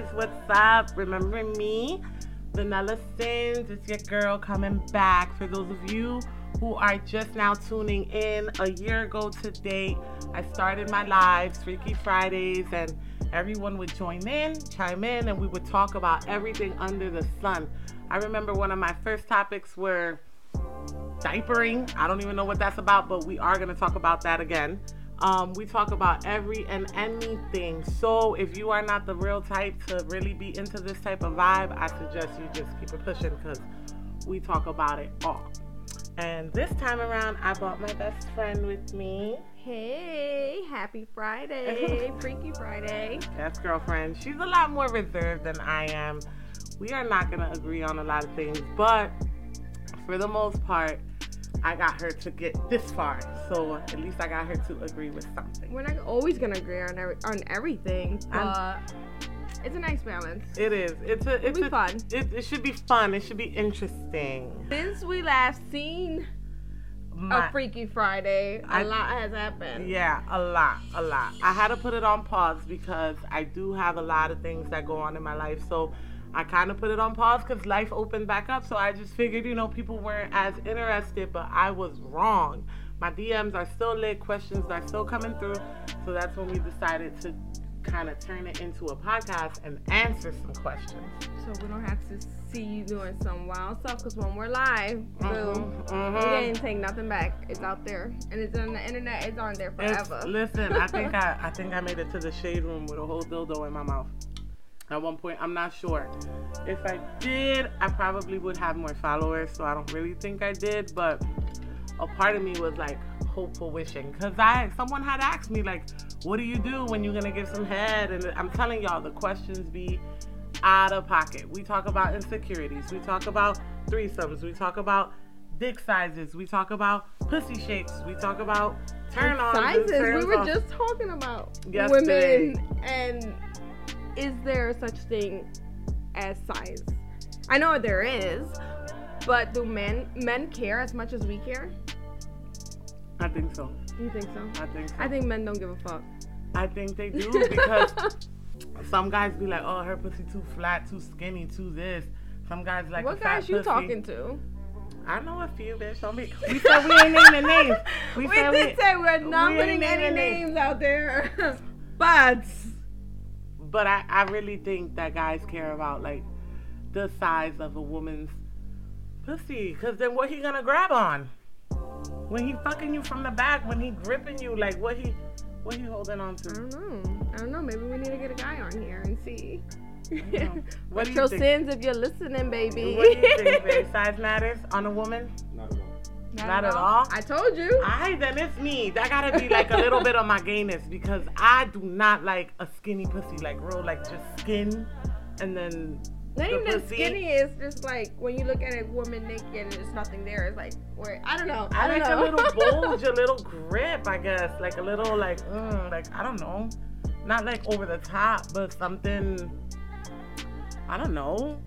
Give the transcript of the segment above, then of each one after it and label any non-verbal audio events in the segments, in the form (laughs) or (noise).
guys, what's up? Remember me? Vanilla Sins, it's your girl coming back. For those of you who are just now tuning in, a year ago today, I started my lives, Freaky Fridays, and everyone would join in, chime in, and we would talk about everything under the sun. I remember one of my first topics were diapering. I don't even know what that's about, but we are going to talk about that again. Um, we talk about every and anything. So if you are not the real type to really be into this type of vibe, I suggest you just keep it pushing because we talk about it all. And this time around, I brought my best friend with me. Hey, happy Friday, (laughs) Freaky Friday. Yes, girlfriend. She's a lot more reserved than I am. We are not going to agree on a lot of things, but for the most part, I got her to get this far. So at least I got her to agree with something. We're not always gonna agree on every, on everything, but I'm- it's a nice balance. It is. It's a. It's be a, fun. It, it should be fun. It should be interesting. Since we last seen My- a Freaky Friday, a I- lot has happened. Yeah, a lot, a lot. I had to put it on pause because I do have a lot of things that go on in my life. So I kind of put it on pause because life opened back up. So I just figured, you know, people weren't as interested, but I was wrong. My DMs are still lit, questions are still coming through. So that's when we decided to kind of turn it into a podcast and answer some questions. So we don't have to see you doing some wild stuff because when we're live, boom, Mhm, we didn't take nothing back. It's out there and it's on the internet. It's on there It's- forever. listen, I think (laughs) I, I think I made it to the shade room with a whole dildo in my mouth. At one point, I'm not sure. If I did, I probably would have more followers, so I don't really think I did. But a part of me was like hopeful wishing, cause I someone had asked me like, "What do you do when you're gonna give some head?" And I'm telling y'all, the questions be out of pocket. We talk about insecurities. We talk about threesomes. We talk about dick sizes. We talk about pussy shapes. We talk about turn on sizes. We were just talking about Yesterday. women and is there such thing as size? I know there is, but do men men care as much as we care? I think so. You think so? I think so. I think men don't give a fuck. I think they do (laughs) because some guys be like, "Oh, her pussy too flat, too skinny, too this." Some guys like what guys you pussy. talking to? I know a few, bitch. Don't be. We said we ain't naming names. (laughs) We, We, said did we, say we're not we putting any names. names out there, (laughs) but But I, I really think that guys care about like the size of a woman's pussy, cause then what he gonna grab on? When he fucking you from the back, when he gripping you, like what he, what he holding on to I don't know. I don't know. Maybe we need to get a guy on here and see. know. (laughs) What do you think? sins if you're listening, baby. What do you think, babe? (laughs) Size matters on a woman? Not all. Not at all? I told you. I then it's me. That gotta be like a little bit of my gayness because I do not like a skinny pussy, like real, like just skin, and then Not the even pussy. skinny is just like when you look at a woman naked and there's nothing there. It's like where I don't know. I, I don't like know. a little (laughs) bulge, a little grip, I guess, like a little like, mm, like I don't know, not like over the top, but something. I don't know.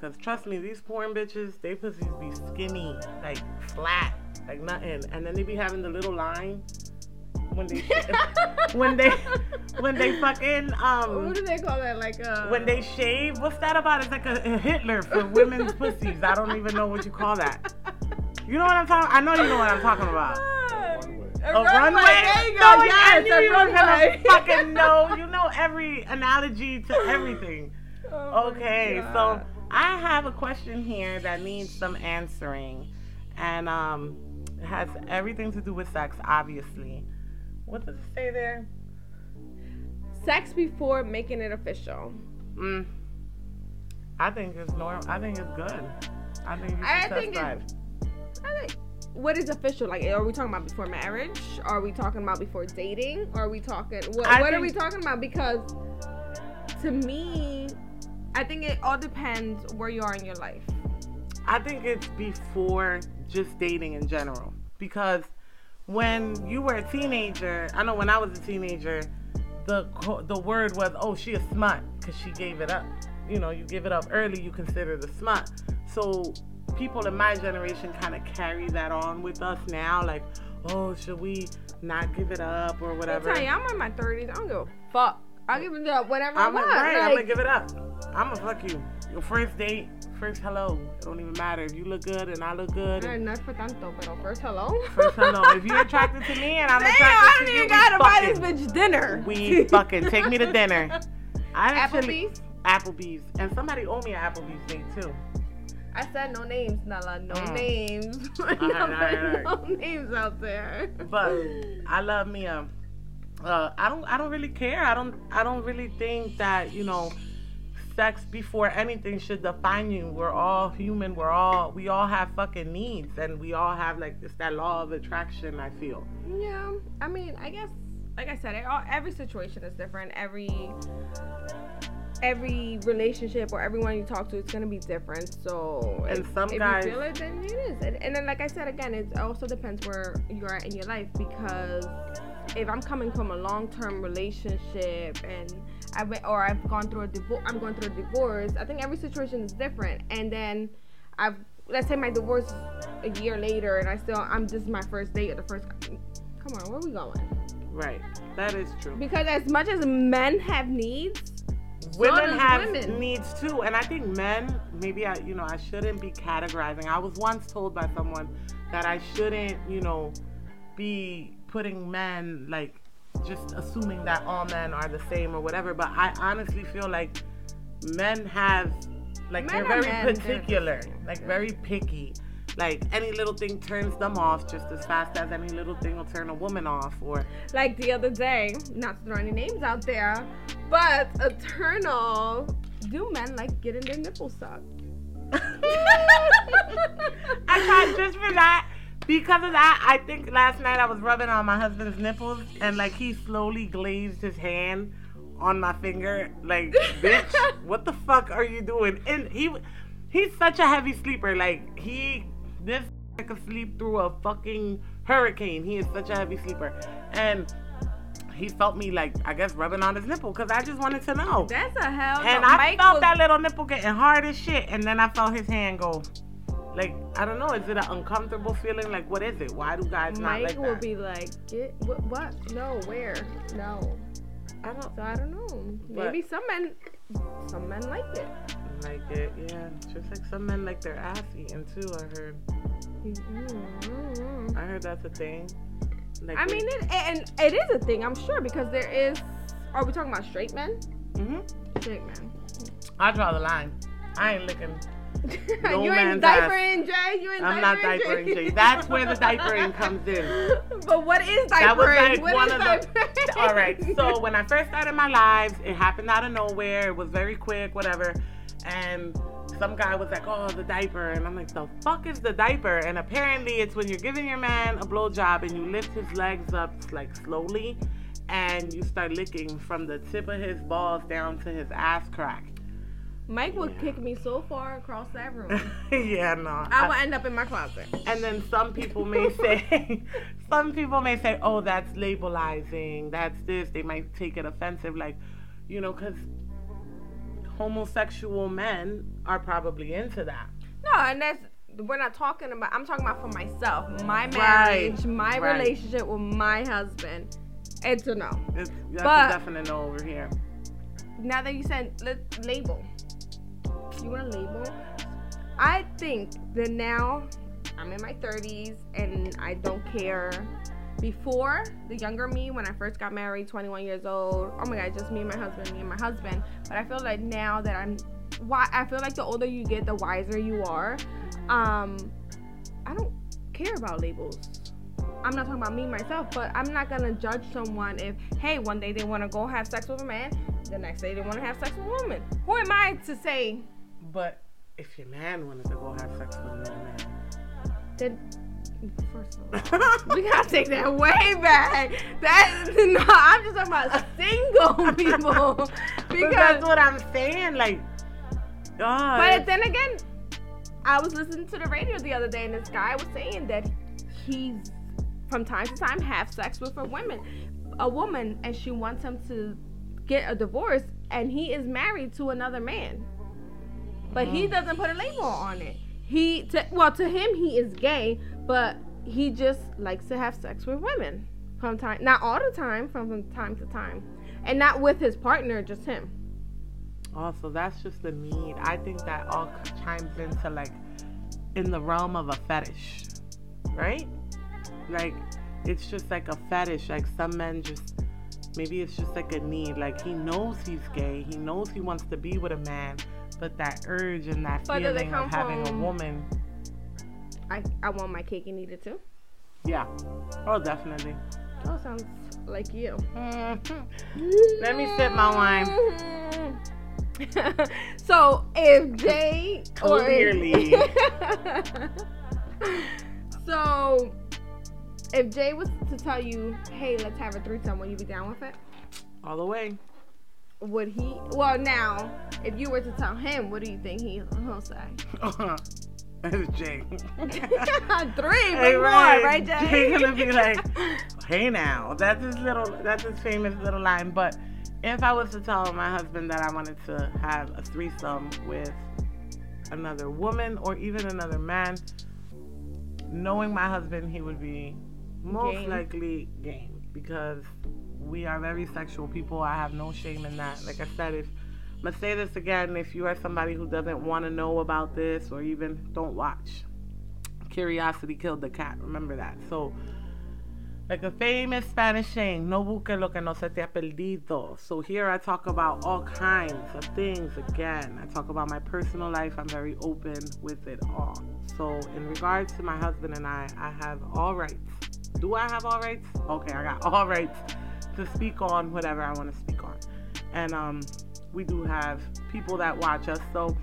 Cause trust me, these porn bitches, they pussies be skinny, like flat, like nothing, and then they be having the little line when they (laughs) when they when they fucking um what do they call that? Like uh. when they shave. What's that about? It's like a, a Hitler for women's pussies. I don't even know what you call that. You know what I'm talking? I know you know what I'm talking about. A, A runway? There you go. No, I yes, a you gonna runway. (laughs) fucking know. You know every analogy to everything. Oh Okay, so. I have a question here that needs some answering, and um, it has everything to do with sex, obviously. What does it say there? sex before making it official. Mm. I think it's normal. I think it's good. I think you I think it- I think. What is official? Like, are we talking about before marriage? Are we talking about before dating? Are we talking? What, what are we talking about? Because to me, I think it all depends where you are in your life. I think it's before just dating in general. Because when you were a teenager, I know when I was a teenager, the the word was, "Oh, she a smut," because she gave it up. You know, you give it up early, you consider the smut. So people in my generation kind of carry that on with us now, like, "Oh, should we not give it up or whatever. I'm whatever?" telling you, I'm in my 30s. I don't give a fuck. I'll give it up whenever I'm I want. right, I'm gonna give it up. I'm gonna fuck you. Your first date, first hello. It don't even matter if you look good and I look good. And no for tanto, pero first hello. first hello. If you're attracted to me and I'm Damn, I attracted don't to you, even gotta we buy this bitch dinner. We fucking take me to (laughs) dinner. I actually Applebee's. Applebee's, and somebody owe me an Applebee's date too. I said no names, Nala. No Mm. names. (laughs) right, no, all right, all right. no names out there. But (laughs) I love me a. Uh, I don't. I don't really care. I don't. I don't really think that you know, sex before anything should define you. We're all human. We're all. We all have fucking needs, and we all have like it's that law of attraction. I feel. Yeah, I mean, I guess, like I said, it, all, every situation is different. Every every relationship or everyone you talk to it's gonna be different. So And if, some if guys- you feel it, then it is. And, and then, like I said again, it also depends where you're at in your life because if I'm coming from a long-term relationship and I've been, or I've gone through a divorce, I'm going through a divorce. I think every situation is different. And then I've let's say my divorce is a year later and I still I'm this is my first date or the first. Come on, where are we going? Right. That is true. Because as much as men have needs, women does have women. needs too and i think men maybe i you know i shouldn't be categorizing i was once told by someone that i shouldn't you know be putting men like just assuming that all men are the same or whatever but i honestly feel like men have like Men they're very men, they're particular like very picky like any little thing turns them off just as fast as any little thing will turn a woman off or like the other day, not to throw any names out there, but Eternal, do men like getting their nipples sucked? (laughs) I tried just for that. Because of that, I think last night I was rubbing on my husband's nipples and like he slowly glazed his hand on my finger. Like, (laughs) bitch, what the fuck are you doing? And he he's such a heavy sleeper. Like he this could sleep through a fucking hurricane. He is such a heavy sleeper. And he felt me like I guess rubbing on his nipple because I just wanted to know. That's a hell. And no. I Mike felt was- that little nipple getting hard as shit, and then I felt his hand go. Like I don't know, is it an uncomfortable feeling? Like what is it? Why do guys not Mike like will that? be like, get what? What? No, where? No. I don't So I don't know. But- Maybe some men, some men like it. like it. Yeah, just like some men like their ass eaten too. I heard. Mm-hmm. I heard that's a thing. Like I mean, it and it is a thing, I'm sure, because there is. Are we talking about straight men? hmm Straight men. I draw the line. I ain't licking. (laughs) No you man's ain't diapering, Jay. You ain't I'm not diapering, diapering, Jay. That's where the (laughs) diapering comes in. But what is diapering? That was like What one of the. (laughs) All right. So when I first started my lives, it happened out of nowhere. It was very quick, whatever. And some guy was like, "Oh, the diaper," and I'm like, "The fuck is the diaper?" And apparently, it's when you're giving your man a blowjob and you lift his legs up like slowly, and you start licking from the tip of his balls down to his ass crack. Mike would kick me so far across that room. (laughs) yeah, no. I would end up in my closet. And then some people may (laughs) say, some people may say, oh, that's labelizing, that's this. They might take it offensive, like, you know, because homosexual men are probably into that. No, and that's we're not talking about. I'm talking about for myself, my Right, marriage, my right. relationship with my husband. It's a no. It's, that's But- a definite no over here. Now that you said let label, you want to label? I think that now I'm in my 30s and I don't care. Before the younger me, when I first got married, 21 years old, oh my god, just me and my husband, me and my husband. But I feel like now that I'm, why I feel like the older you get, the wiser you are. Um, I don't care about labels. I'm not talking about me myself, but I'm not gonna judge someone if, hey, one day they want to go have sex with a man, the next day they want to have sex with a woman. Who am I to say But if your man wanted to go have sex with another that? First of all, we gotta take that way back. That no, I'm just talking about single (laughs) people because. that's what I'm saying. Like, God. But then again, I was listening to the radio the other day, and this guy was saying that he's from time to time have sex with a woman, a woman, and she wants him to get a divorce, and he is married to another man, but he oh. doesn't put a label on it. He, to, well, to him, he is gay, but he just likes to have sex with women from time, not all the time, from, from time to time. and not with his partner, just him. Oh, also, that's just the need. I think that all chimes into like in the realm of a fetish, right? Like it's just like a fetish. Like some men just maybe it's just like a need. Like he knows he's gay. He knows he wants to be with a man, but that urge and that But feeling of having a woman. I I want my cake and eat it too. Yeah. Oh, definitely. Oh, sounds like you. Mhm. Let me sip my wine. (laughs) so if Jay (laughs) Clearly. (laughs) so if Jay was to tell you, "Hey, let's have a threesome," would you be down with it? All the way. Would he? Well, now, if you were to tell him, what do you think he, he'll say? (laughs) That's Jay. (laughs) Three, Hey, but more, right. right, Jay? Jay gonna be like, (laughs) hey now. That's his little that's his famous little line. But if I was to tell my husband that I wanted to have a threesome with another woman or even another man, knowing my husband he would be most Game. likely game because we are very sexual people. I have no shame in that. Like I said, if I'm gonna say this again, if you are somebody who doesn't want to know about this or even don't watch, curiosity killed the cat. Remember that. So, like a famous Spanish saying, no busque lo que no se te ha perdido. So here I talk about all kinds of things again. I talk about my personal life. I'm very open with it all. So in regards to my husband and I, I have all rights. Do I have all rights? Okay, I got all rights to speak on whatever I want to speak on. And um, we do have people that watch us. So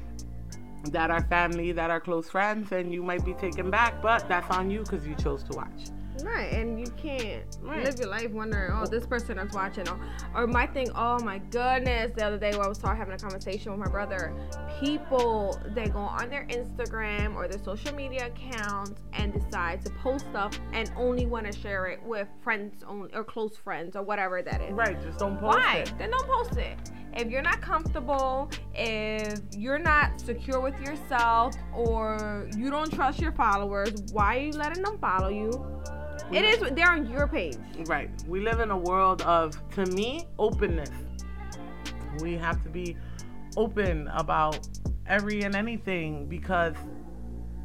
that are family, that are close friends, and you might be taken back, but that's on you because you chose to watch. Right, and you can't Right. live your life wondering, oh, this person is watching, or, or my thing, oh my goodness. The other day, when I was talking, having a conversation with my brother, people they go on their Instagram or their social media accounts and decide to post stuff and only want to share it with friends only or close friends or whatever that is. Right, just don't post Why? it. Then don't post it. If you're not comfortable, if you're not secure with yourself, or you don't trust your followers, why are you letting them follow you? It is they're on your page. Right. We live in a world of, to me, openness. We have to be open about every and anything because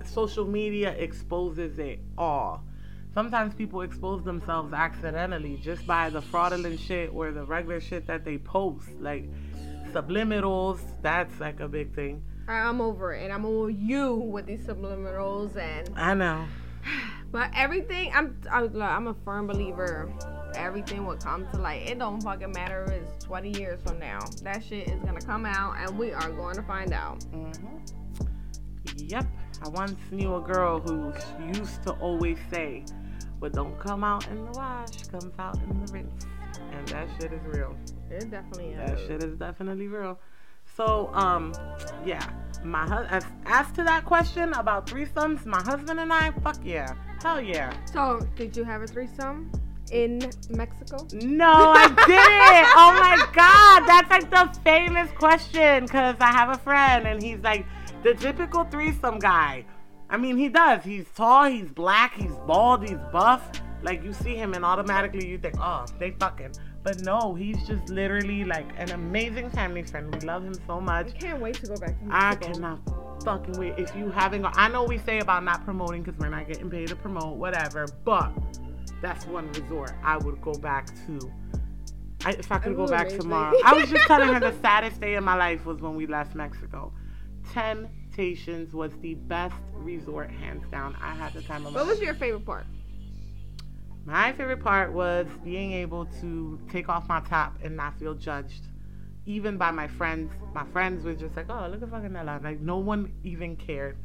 social media exposes it all. Sometimes people expose themselves accidentally just by the fraudulent shit or the regular shit that they post. Like subliminals, that's like a big thing. I'm over it, and I'm over you with these subliminals and. I know. But everything, I'm I'm, I'm a firm believer. Everything will come to light. It don't fucking matter if it's 20 years from now. That shit is gonna come out, and we are going to find out. hmm Yep. I once knew a girl who used to always say, what don't come out in the wash comes out in the rinse. And that shit is real. It definitely That is. That shit is definitely real. So, um, yeah. My hu- as, as to that question about threesomes, my husband and I, fuck yeah. Hell yeah. So, did you have a threesome in Mexico? No, I didn't. (laughs) oh my god, that's like the famous question because I have a friend and he's like the typical threesome guy. I mean, he does. He's tall, he's black, he's bald, he's buff. Like you see him and automatically you think, oh, they fucking. But no, he's just literally like an amazing family friend. We love him so I much. can't wait to go back to Mexico. I cannot fucking wait. If you haven't, I know we say about not promoting because we're not getting paid to promote, whatever. But that's one resort I would go back to. I, if I could go back amazing. tomorrow, I was just telling her the (laughs) saddest day of my life was when we left Mexico. Temptations was the best resort, hands down. I had the time of my life. What was your favorite part? My favorite part was being able to take off my top and not feel judged. Even by my friends. My friends were just like, oh, look at fucking Ella. Like, no one even cared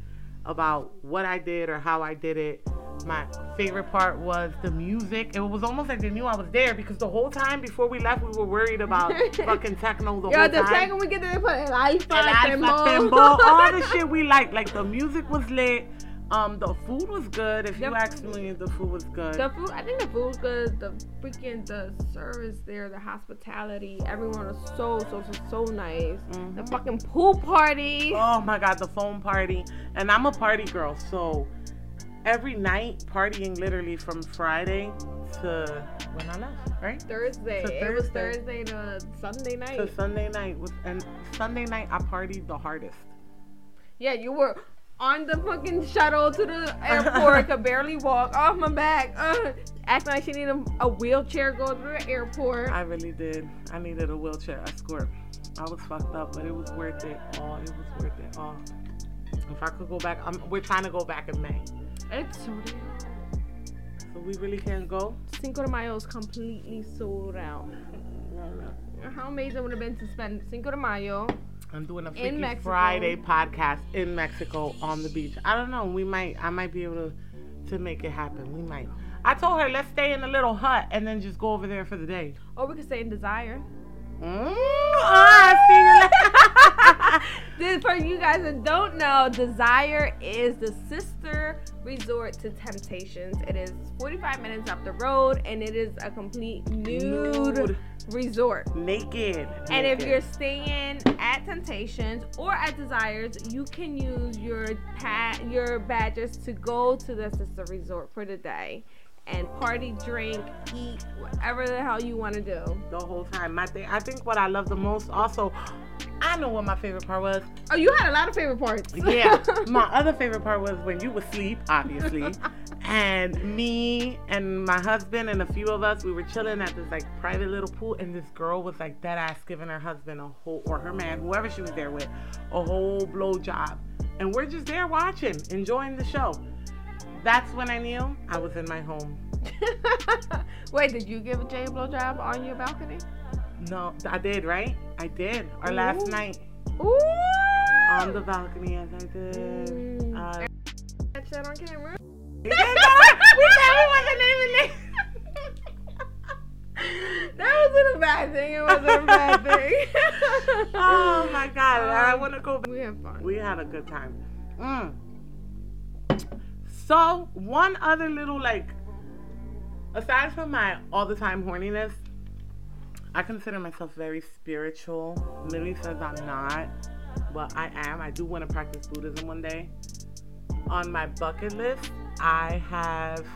about what I did or how I did it. My favorite part was the music. It was almost like they knew I was there because the whole time before we left, we were worried about (laughs) fucking techno the Yo, whole the time. second we get there, they put El Alfa, Tembo. Tembo, all the (laughs) shit we liked. Like the music was lit. Um, the food was good. If you The- ask me, the food was good. The food, I think the food was good. The freaking the service there, the hospitality, everyone was so so so so nice. The Mhm. fucking pool party. Oh my god, the phone party. And I'm a party girl, so every night partying literally from Friday to when I left, right? Thursday. To It was Thursday. Thursday to Sunday night. To Sunday night and Sunday night I partied the hardest. Yeah, you were on the fucking shuttle to the airport, I could barely walk, off my back, uh, acting like she needed a, a wheelchair going through the airport. I really did. I needed a wheelchair escort. I was fucked up, but it was worth it. all. it was worth it. all. if I could go back, I'm, we're trying to go back in May, it's so damn. so we really can't go. Cinco de Mayo is completely sold out. How amazing would it have been to spend Cinco de Mayo? I'm doing a Freaky Friday podcast in Mexico on the beach. I don't know. We might. I might be able to to make it happen. We might. I told her let's stay in a little hut and then just go over there for the day. Or we could stay in Desire. Mm, I This, (laughs) for you guys that don't know, Desire is the sister resort to Temptations. It is 45 minutes up the road, and it is a complete nude, Nude. resort. see you later. naked. And if you're staying at Temptations or at Desires, you can use your pat your badges to go to the sister resort for the day and party, drink, eat, whatever the hell you want to do. the whole time, my thing. I think what I love the most. Also, I know what my favorite part was. Oh, you had a lot of favorite parts. Yeah, (laughs) my other favorite part was when you were asleep, obviously, (laughs) and me and my husband and a few of us, we were chilling at this like private little pool, and this girl was like dead ass giving her husband a whole or her man, whoever she was there with, a whole blow job, and we're just there watching, enjoying the show. That's when I knew I was in my home. (laughs) Wait, did you give Jay a blowjob on your balcony? No, I did, right? I did. Our last night Ooh! on the balcony, as I did. Mm. Uh, That shit on camera. we said we wasn't names. That wasn't a bad thing. It wasn't a bad (laughs) thing. oh my god! I want to go back. We have fun. We had a good time. Mm. So one other little like, aside from my all the time horniness, I consider myself very spiritual. Millie says I'm not, but I am. I do want to practice Buddhism one day. On my bucket list, I have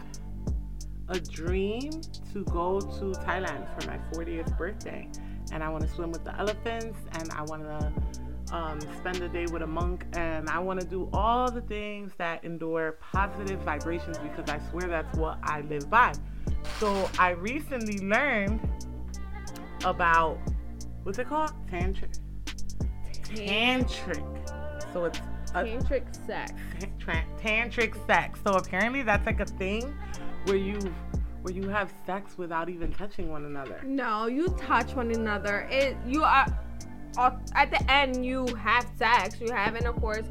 a dream to go to Thailand for my 40th birthday. And I want to swim with the elephants and I want to um, spend the day with a monk and I want to do all the things that endure positive vibrations because I swear that's what I live by. So I recently learned about what's it called? Tantric. Tantric. So it's a Tantric sex. tra- tantric sex. So apparently that's like a thing where you where you have sex without even touching one another. No, you touch one another. It you are uh, at the end you have sex, you have intercourse,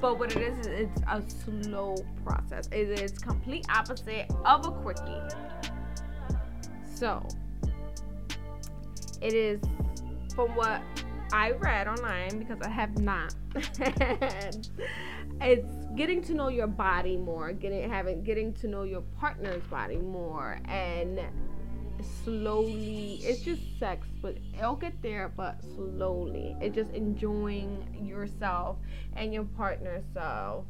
but what it is is it's a slow process. It is complete opposite of a quickie. So it is from what I read online because I have not. it's getting to know your body more, getting having getting to know your partner's body more, and slowly. It's just sex, but it'll get there, but slowly. It's just enjoying yourself and your partner's self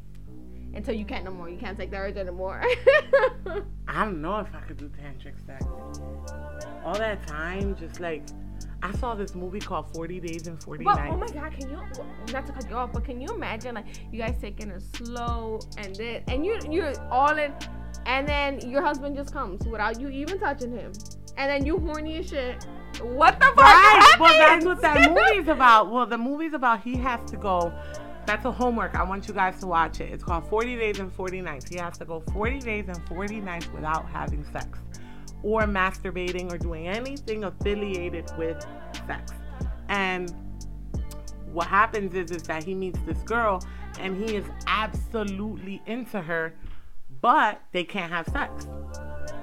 until you can't no more. You can't take the urge anymore. (laughs) I don't know if I could do tantric sex. All that time, just like I saw this movie called Forty Days and Forty But Nights. oh my god, can you not to cut you off, but can you imagine like you guys taking it slow and then and you you're all in and then your husband just comes without you even touching him. And then you horny as shit. What the fuck? Right. Well, that's what that (laughs) movie's about. Well, the movie's about he has to go. That's a homework. I want you guys to watch it. It's called 40 Days and 40 Nights. He has to go 40 days and 40 nights without having sex or masturbating or doing anything affiliated with sex. And what happens is, is that he meets this girl and he is absolutely into her, but they can't have sex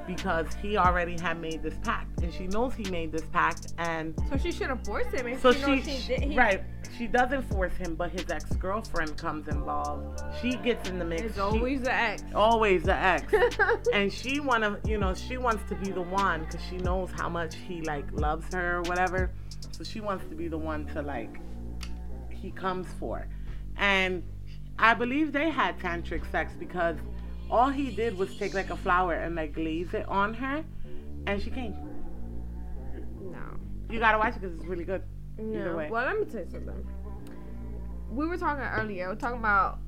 because he already had made this pact and she knows he made this pact and So she should have forced him if so she, she, she, did. He, right she doesn't force him but his ex-girlfriend comes involved she gets in the mix It's She- always the ex. always the ex (laughs) and she wanna you know she wants to be the one because she knows how much he like loves her or whatever so she wants to be the one to like he comes for and i believe they had tantric sex because All he did was take like a flower and like glaze it on her, and she came. No. You gotta watch it because it's really good. No. Well, let me tell you something. We were talking earlier. We're talking about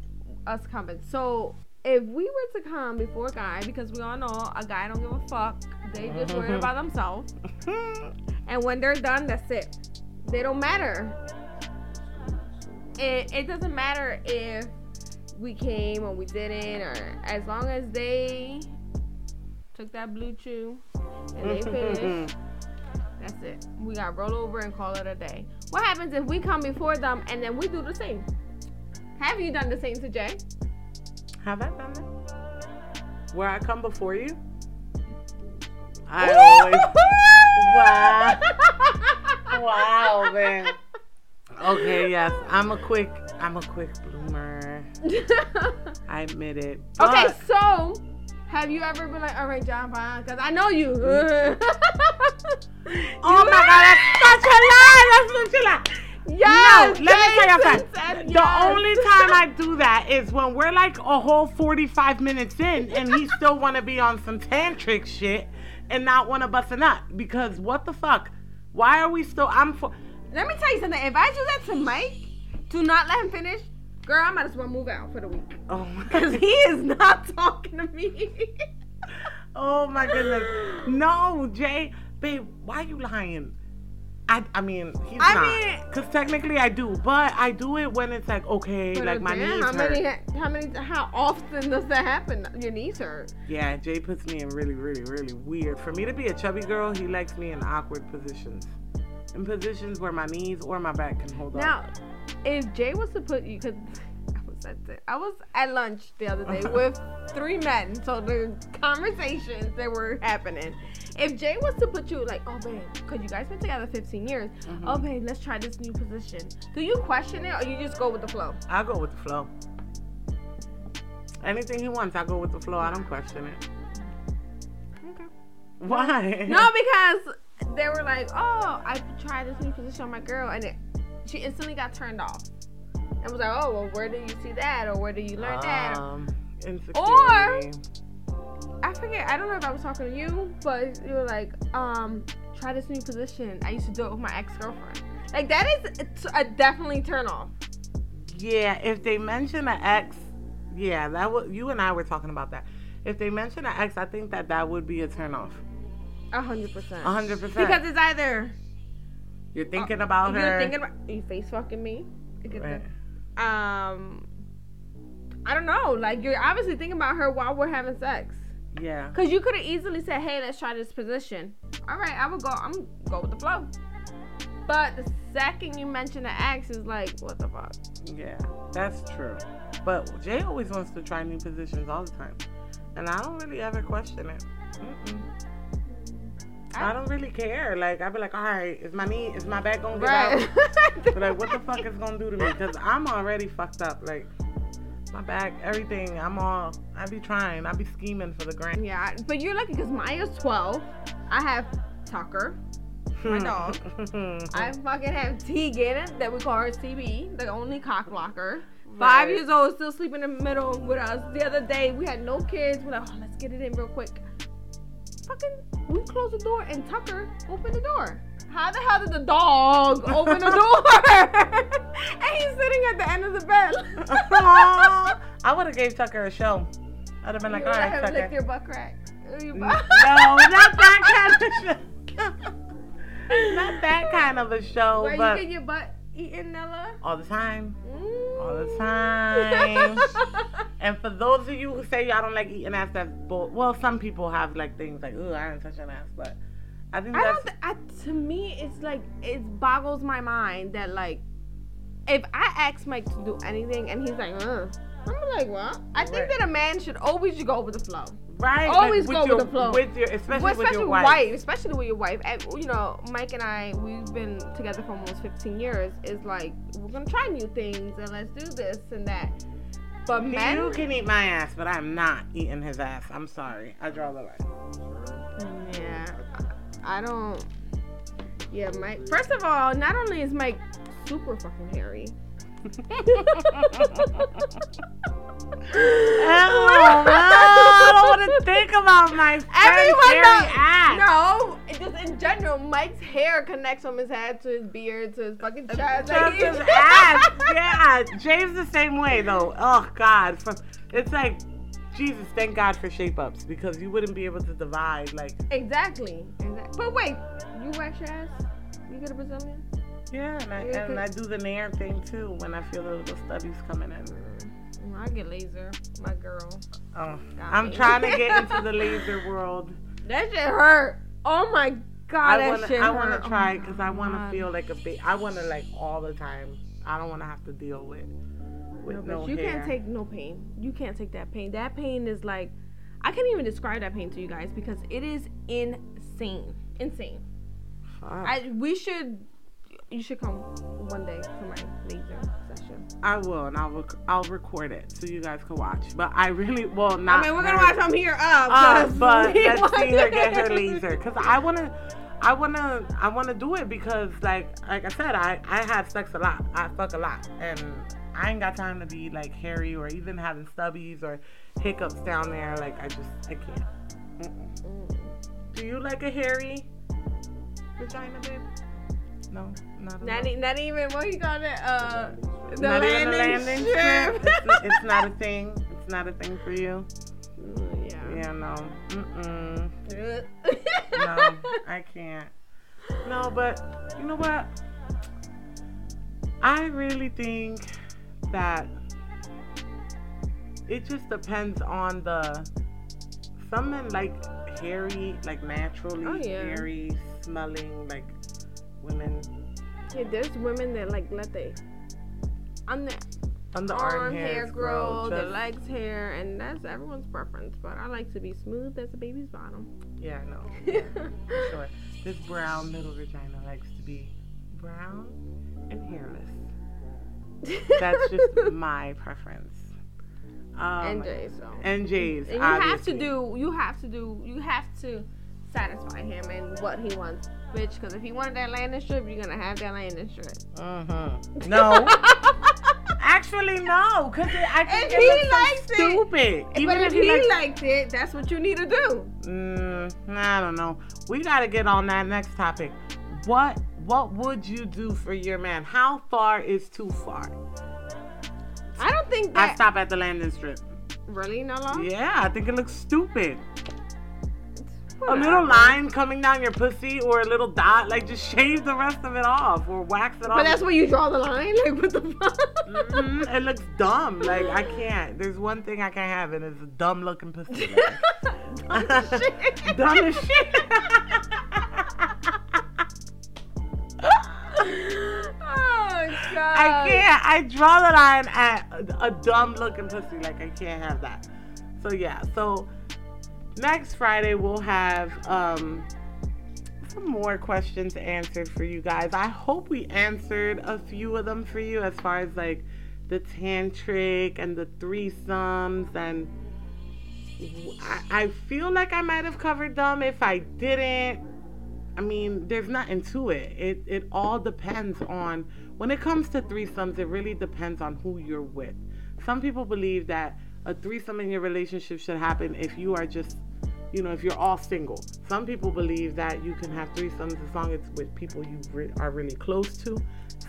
us coming. So if we were to come before a guy, because we all know a guy don't give a fuck. They just worry about (laughs) themselves. (laughs) And when they're done, that's it. They don't matter. It, it doesn't matter if we came or we didn't, or as long as they took that BlueChew and they (laughs) finished, that's it. We got to roll over and call it a day. What happens if we come before them and then we do the same? Have you done the same to Jay? Have I done that? Where I come before you? I always. (laughs) Wow. Wow, man. Okay, yes. I'm a quick. I'm a quick bloomer. (laughs) I admit it. okay, so have you ever been like, all right, John, fine? Because I know you. Mm-hmm. (laughs) Oh my god, that's such a lie. That's such a lie. Yes, no, let me tell you something. The yes. only time I do that is when we're like a whole 45 minutes in and he still (laughs) want to be on some tantric shit and not want to bust a nut. Because what the fuck? Why are we still? I'm for. Let me tell you something. If I do that to Mike, do not let him finish, girl, I might as well move out for the week. Oh Because (laughs) he is not talking to me. (laughs) oh my goodness. No, Jay. Babe, why are you lying? I, I mean, he's I not. mean- Because technically I do. But I do it when it's like, okay, like my again, knees how hurt. many, how many, how often does that happen? Your knees hurt. Yeah, Jay puts me in really, really, really weird. For me to be a chubby girl, he likes me in awkward positions. In positions where my knees or my back can hold Now, up. Now, if Jay was to put you, because (laughs) I was at the, I was at lunch the other day (laughs) with three men, so the conversations that were happening. If Jay was to put you like, oh babe, because you guys been together 15 years, Mm-hmm. oh babe, let's try this new position. Do you question it or you just go with the flow? I'll go with the flow. Anything he wants, I go with the flow. I don't question it. Okay. Why? No, because they were like, oh, I tried this new position on my girl, and it, she instantly got turned off. And was like, oh, well, where did you see that, or where did you learn that? Um, insecurity. I forget. I don't know if I was talking to you, but you were like, um, try this new position. I used to do it with my ex girlfriend. Like that is a definitely turn off. Yeah, if they mention an ex, yeah, that would. You and I were talking about that. If they mention an ex, I think that that would be a turnoff. A hundred percent. A hundred percent. Because it's either You're thinking about her. you're thinking about you face fucking me. Right. Um, I don't know. Like you're obviously thinking about her while we're having sex. Yeah. Cause you could have easily said, "Hey, let's try this position." All right, I will go. I'm go with the flow. But the second you mention the ex is like, what the fuck? Yeah, that's true. But Jay always wants to try new positions all the time. And I don't really ever question it. Mm-mm. I don't really care. Like, I'd be like, all right, is my knee, is my back gonna get Right. (laughs) out? But like, what the fuck is gonna do to me? Because I'm already fucked up. Like, my back, everything. I'm all, I be trying. I be scheming for the grand. yeah, but you're lucky because Maya's 12. I have Tucker. my dog. (laughs) I fucking have Tegan that we call her TB, the only cock blocker. Five Right. years old, still sleeping in the middle with us. The other day, we had no kids. We're like, oh, let's get it in real quick. Fucking, we closed the door and Tucker opened the door. How the hell did the dog open the door? (laughs) (laughs) and he's sitting at the end of the bed. I would have gave Tucker a show. I'd have been like, you all let right, Tucker. your butt crack. Your butt- No, (laughs) not that kind of show. not that kind of a show, Where but you get your butt eaten, Nella? all the time. All the Mm. time. (laughs) And for those of you who say y'all don't like eating ass, that's bull. Well, some people have like things like, "Ooh, I didn't touch an ass," but I think I that's don't. Th- I, to me, it's like it boggles my mind that like, if I ask Mike to do anything and he's like, uh, I'm like, what? I think Right. that a man should always go with the flow. right. always go with your, the flow. With your, especially, Well, with your with wife. especially with your wife. And, you know, Mike and I, we've been together for almost 15 years. Is like we're gonna try new things and let's do this and that. But men, You can eat my ass, but I'm not eating his ass. I'm sorry. I draw the line. Yeah, I don't. Yeah, Mike. First of all, not only is Mike super fucking hairy, Oh, I don't want to think about my Everyone knows. ass. No, just in general, Mike's hair connects from his head to his beard to his fucking chest. His ass. (laughs) Yeah, James the same way though. Oh God, from it's like Jesus. Thank God for shape ups because you wouldn't be able to divide. Like, Exactly. exactly. But wait, you wax your ass? You get a Brazilian? Yeah, and I, and I do the nair thing too when I feel the little stubbies coming in. Mm, I get laser, my girl. Oh, I'm me. trying to get into the (laughs) laser world. That shit hurt. Oh my god, I that wanna, I hurt. wanna Oh try because I wanna feel like a big. I wanna like all the time. I don't wanna have to deal with with No, no, you hair. can't take no pain. You can't take that pain. That pain is like, I can't even describe that pain to you guys because it is insane. Insane. Fuck. I we should, you should come one day for my laser session. I will, and I'll rec- I'll record it so you guys can watch. But I really, well, not. I mean, we're gonna her, watch from here up. uh, 'cause but (laughs) let's see her get her (laughs) laser because I wanna, I wanna, I wanna do it because like like I said, I I have sex a lot. I fuck a lot, and I ain't got time to be like hairy or even having stubbies or hiccups down there. Like I just I can't. Mm-mm. Mm. Do you like a hairy vagina, babe? No, not Not, e- not even what you call it. Uh, the Not even landing, a landing strip. strip. (laughs) It's, it's not a thing. It's not a thing for you. Mm, yeah. Yeah, no. Mm-mm. no, (laughs) No, I can't. No, but you know what? I really think that it just depends on the. Some men like hairy, like naturally Oh, yeah. hairy smelling, like women Yeah, there's women that like let they on the on the arm arm hair hairs grow, the legs hair, and that's everyone's preference. But I like to be smooth as a baby's bottom. Yeah, no. (laughs) Yeah, for sure. This brown little vagina likes to be brown and hairless. That's just (laughs) my preference. Um, NJ, so and Jay's. and you have to do, you have to do, you have to satisfy him and what he wants, bitch. Because if he wanted that landing strip, you're gonna have that landing strip. Mhm. No, (laughs) actually, no, because I think If it he looks so likes it- stupid. but Even if if he he likes, liked it, that's what you need to do. mm, I don't know. We gotta get on that next topic. What What would you do for your man? How far is too far? I don't think I stop at the landing strip. really no long. Yeah, I think it looks stupid. A little line coming down your pussy or a little dot, like just shave the rest of it off or wax it off. But that's where you draw the line. Like what the fuck? Mhm, It looks dumb. Like I can't. There's one thing I can't have, and it's a dumb looking pussy. (laughs) Dumb as shit. (laughs) dumb as shit. oh god. I can't. I draw the line at a dumb looking pussy. Like I can't have that. So yeah. So next Friday we'll have um some more questions answered for you guys. I hope we answered a few of them for you as far as like the tantric and the threesomes and I, feel like I might have covered them. If I didn't, I mean, there's nothing to it. It it all depends on when it comes to threesomes. It really depends on who you're with. Some people believe that a threesome in your relationship should happen if you are just, you know, if you're all single. Some people believe that you can have threesomes as long as it's with people you re- are really close to.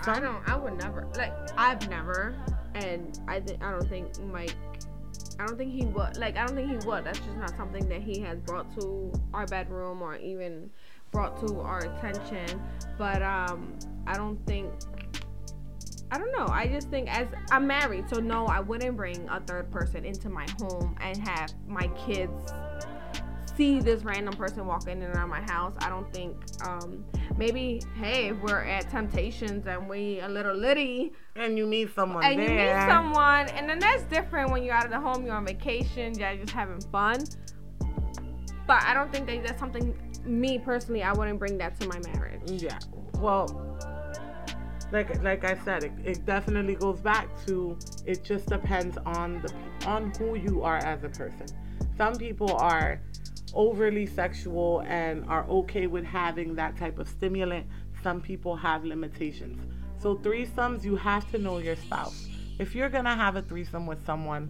I don't. I would never. Like I've never, and I think I don't think Mike. I don't think he would. Like I don't think he would. That's just not something that he has brought to our bedroom or even brought to our attention. But um, I don't think. I don't know. I just think as I'm married, so no, I wouldn't bring a third person into my home and have my kids see this random person walking in and out of my house. I don't think um maybe hey, if we're at Temptations and we a little litty and you meet someone and there. you meet someone and then that's different when you're out of the home, you're on vacation, you're just having fun. But I don't think that that's something me personally I wouldn't bring that to my marriage. Yeah. Well, like like I said, it, it definitely goes back to it just depends on the on who you are as a person. Some people are overly sexual and are okay with having that type of stimulant. Some people have limitations. So threesomes, you have to know your spouse. If you're gonna have a threesome with someone,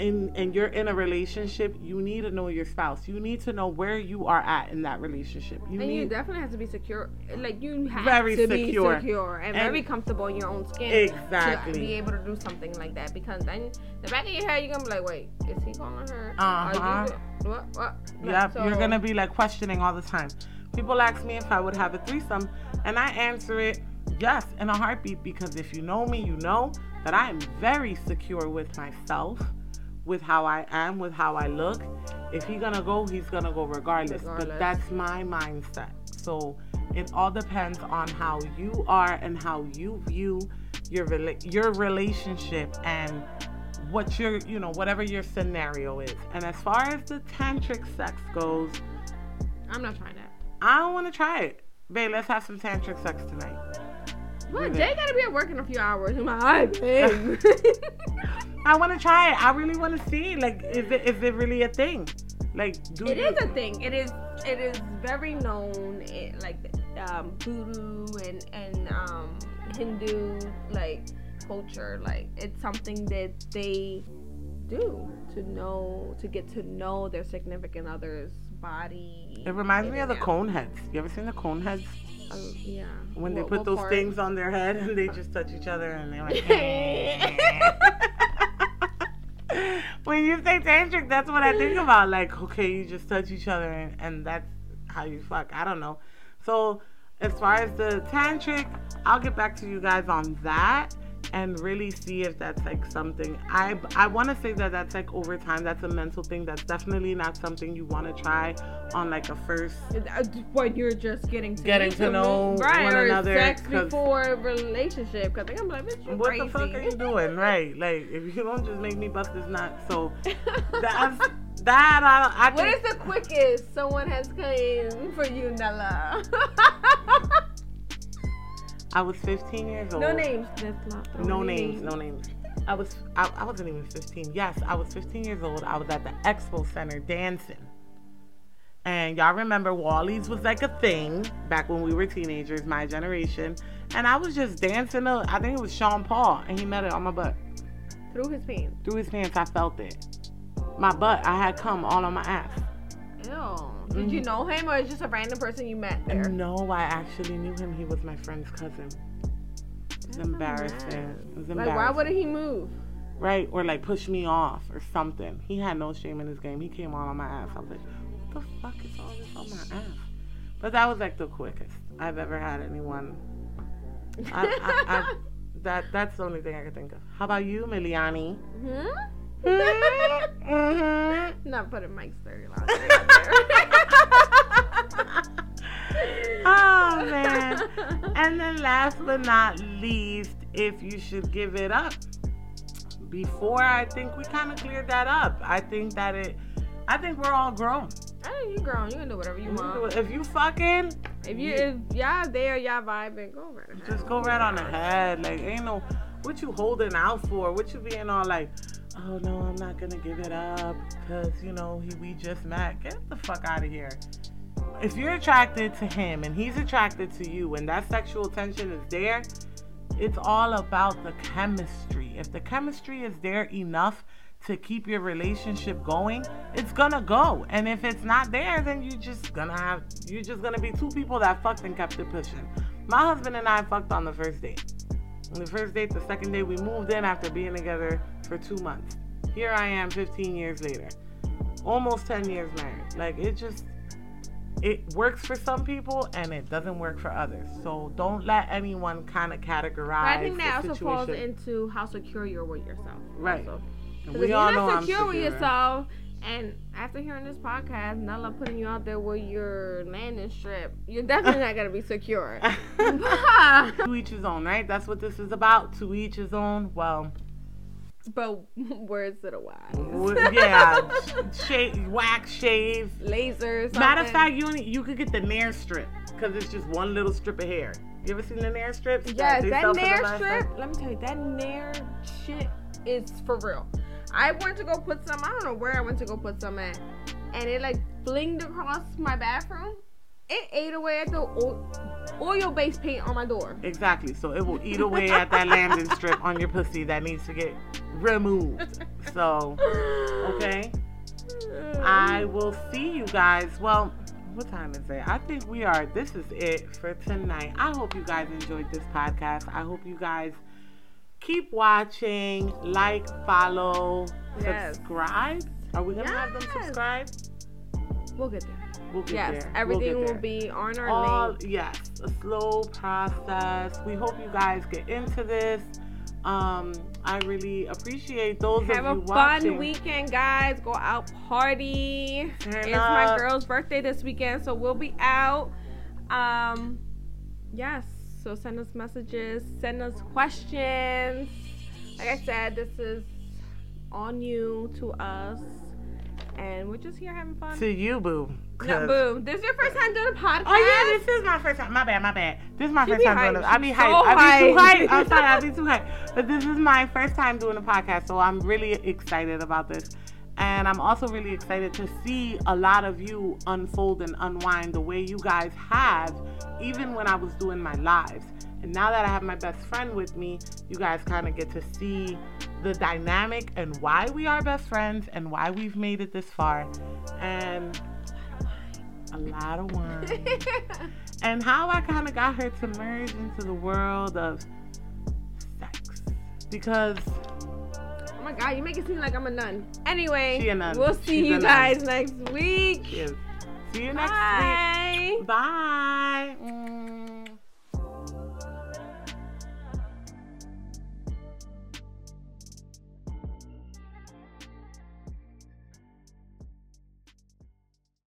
and and you're in a relationship, you need to know your spouse. You need to know where you are at in that relationship. You and need you definitely have to be secure. Like you have Very to secure. be secure and, And- very comfortable in your own skin. Exactly. To be able to do something like that because then the back of your head you're gonna be like, wait, is he calling her? Uh-huh. What? What? Like, Yep, you're gonna be like questioning all the time. People ask me if I would have a threesome, and I answer it yes in a heartbeat because if you know me, you know that I am very secure with myself, with how I am, with how I look. If he's gonna go, he's gonna go regardless. But that's my mindset. So it all depends on how you are and how you view your rela- your relationship and what your you know whatever your scenario is. And as far as the tantric sex goes, I'm not trying that. I don't want to try it. Babe, let's have some tantric sex tonight. Well, Jay gotta be at work in a few hours. I'm (laughs) like, hi, babe. (laughs) I want to try it. I really want to see. Like, is it is it really a thing? Like, do It you? is a thing. It is. It is very known. It, like um, voodoo and and um, Hindu like culture. Like it's something that they do to know to get to know their significant other's body. It reminds me of the cone heads. You ever seen the cone heads? Uh, yeah. When they What- put what those part? things on their head and they just touch each other and they're like. (laughs) when you say tantric, that's what I think about. Like, okay, you just touch each other and, and that's how you fuck. I don't know. So, as far as the tantric, I'll get back to you guys on that and really see if that's like something. I I want to say that that's like over time. That's a mental thing. That's definitely not something you want to try on like a first Uh, When you're just getting to Getting to know right, one or another, sex before a relationship. Because I'm like, What crazy. the fuck are you doing? Right. Like, if you don't just make me bust this nut. So, (laughs) that's, that, I, I What think, is the quickest someone has came for you, Nella? (laughs) I was 15 years old. no names. Let's not No any names, no names. I was, I, I wasn't even 15. Yes, I was 15 years old. I was at the Expo Center dancing. And y'all remember Wally's was like a thing back when we were teenagers, my generation. And I was just dancing. uh, I think it was Sean Paul, and he met it on my butt. Through his pants. Through his pants, I felt it. My butt, I had come all on my ass. Ew. Did you know him or is just a random person you met there? No, I actually knew him. He was my friend's cousin. It's embarrassing. It was Like, embarrassing. why wouldn't he move? Right, or like push me off or something. He had no shame in his game. He came all on my ass. I was like, what the fuck is all this on my ass? But that was like the quickest I've ever had anyone. I, I, I, (laughs) that that's the only thing I could think of. How about you, Miliani? Hmm? (laughs) mm-hmm. Not putting Mike's dirty (laughs) oh man. (laughs) And then last but not least, if you should give it up. Before I think we kind of cleared that up. I think that it I think we're all grown. I know you grown. You can do whatever you want. If you fucking If you if y'all there, y'all vibing, go right ahead. just go right on ahead. Like ain't no what you holding out for? What you being all like, oh no, I'm not gonna give it up because you know he we just met. Get the fuck out of here. If you're attracted to him and he's attracted to you and that sexual tension is there, it's all about the chemistry. If the chemistry is there enough to keep your relationship going, it's gonna go. And if it's not there, then you're just gonna have you're just gonna be two people that fucked and kept it pushing. My husband and I fucked on the first date. On the first date, the second day we moved in after being together for two months. Here I am 15 years later. Almost 10 years married. Like it just it works for some people and it doesn't work for others. So don't let anyone kind of categorize. But I think that also falls into how secure you're with yourself. Right. Also. And 'Cause we if all you're know not I'm secure with yourself, and after hearing this podcast, Nella putting you out there with your landing strip, you're definitely not gonna be secure. (laughs) (laughs) to each his own, right? That's what this is about. To each his own. Well, but (laughs) words to the wise. w- yeah, (laughs) shave, wax, shave. Lasers. Matter of fact, you only, you could get the Nair strip because it's just one little strip of hair. You ever seen the Nair strips? Yes, they that sell Nair strip. time? Let me tell you, that Nair shit is for real. I went to go put some. I don't know where I went to go put some at, and it like flinged across my bathroom. It ate away at the. Oh, oil-based paint on my door. Exactly. So it will eat away at that landing strip on your pussy that needs to get removed. So, okay. I will see you guys. Well, what time is it? I think we are. This is it for tonight. I hope you guys enjoyed this podcast. I hope you guys keep watching, like, follow, Yes. subscribe. Are we gonna have them subscribe? We'll get there. We'll Yes, there. We'll everything get will be on our all link. yes a slow process we hope you guys get into this um i really appreciate those Have of a fun weekend, guys. Go out party. Turn it's my girl's birthday this weekend, so we'll be out. Um, yes. So send us messages, send us questions. Like I said, this is all new to us, and we're just here having fun. to you boo No, boom. This is your first time doing a podcast. Oh yeah, this is my first time. My bad, my bad. This is my She first time doing it. I be hyped. so I be too hyped. (laughs) I'm sorry, I be too hyped. But this is my first time doing a podcast, so I'm really excited about this. And I'm also really excited to see a lot of you unfold and unwind the way you guys have, even when I was doing my lives. And now that I have my best friend with me, you guys kind of get to see the dynamic and why we are best friends and why we've made it this far. And a lot of wine (laughs) and how I kind of got her to merge into the world of sex because oh my god, you make it seem like I'm a nun. Anyway, a nun. we'll see She's you nun. guys next week. See you next Bye. week. Bye. Mm.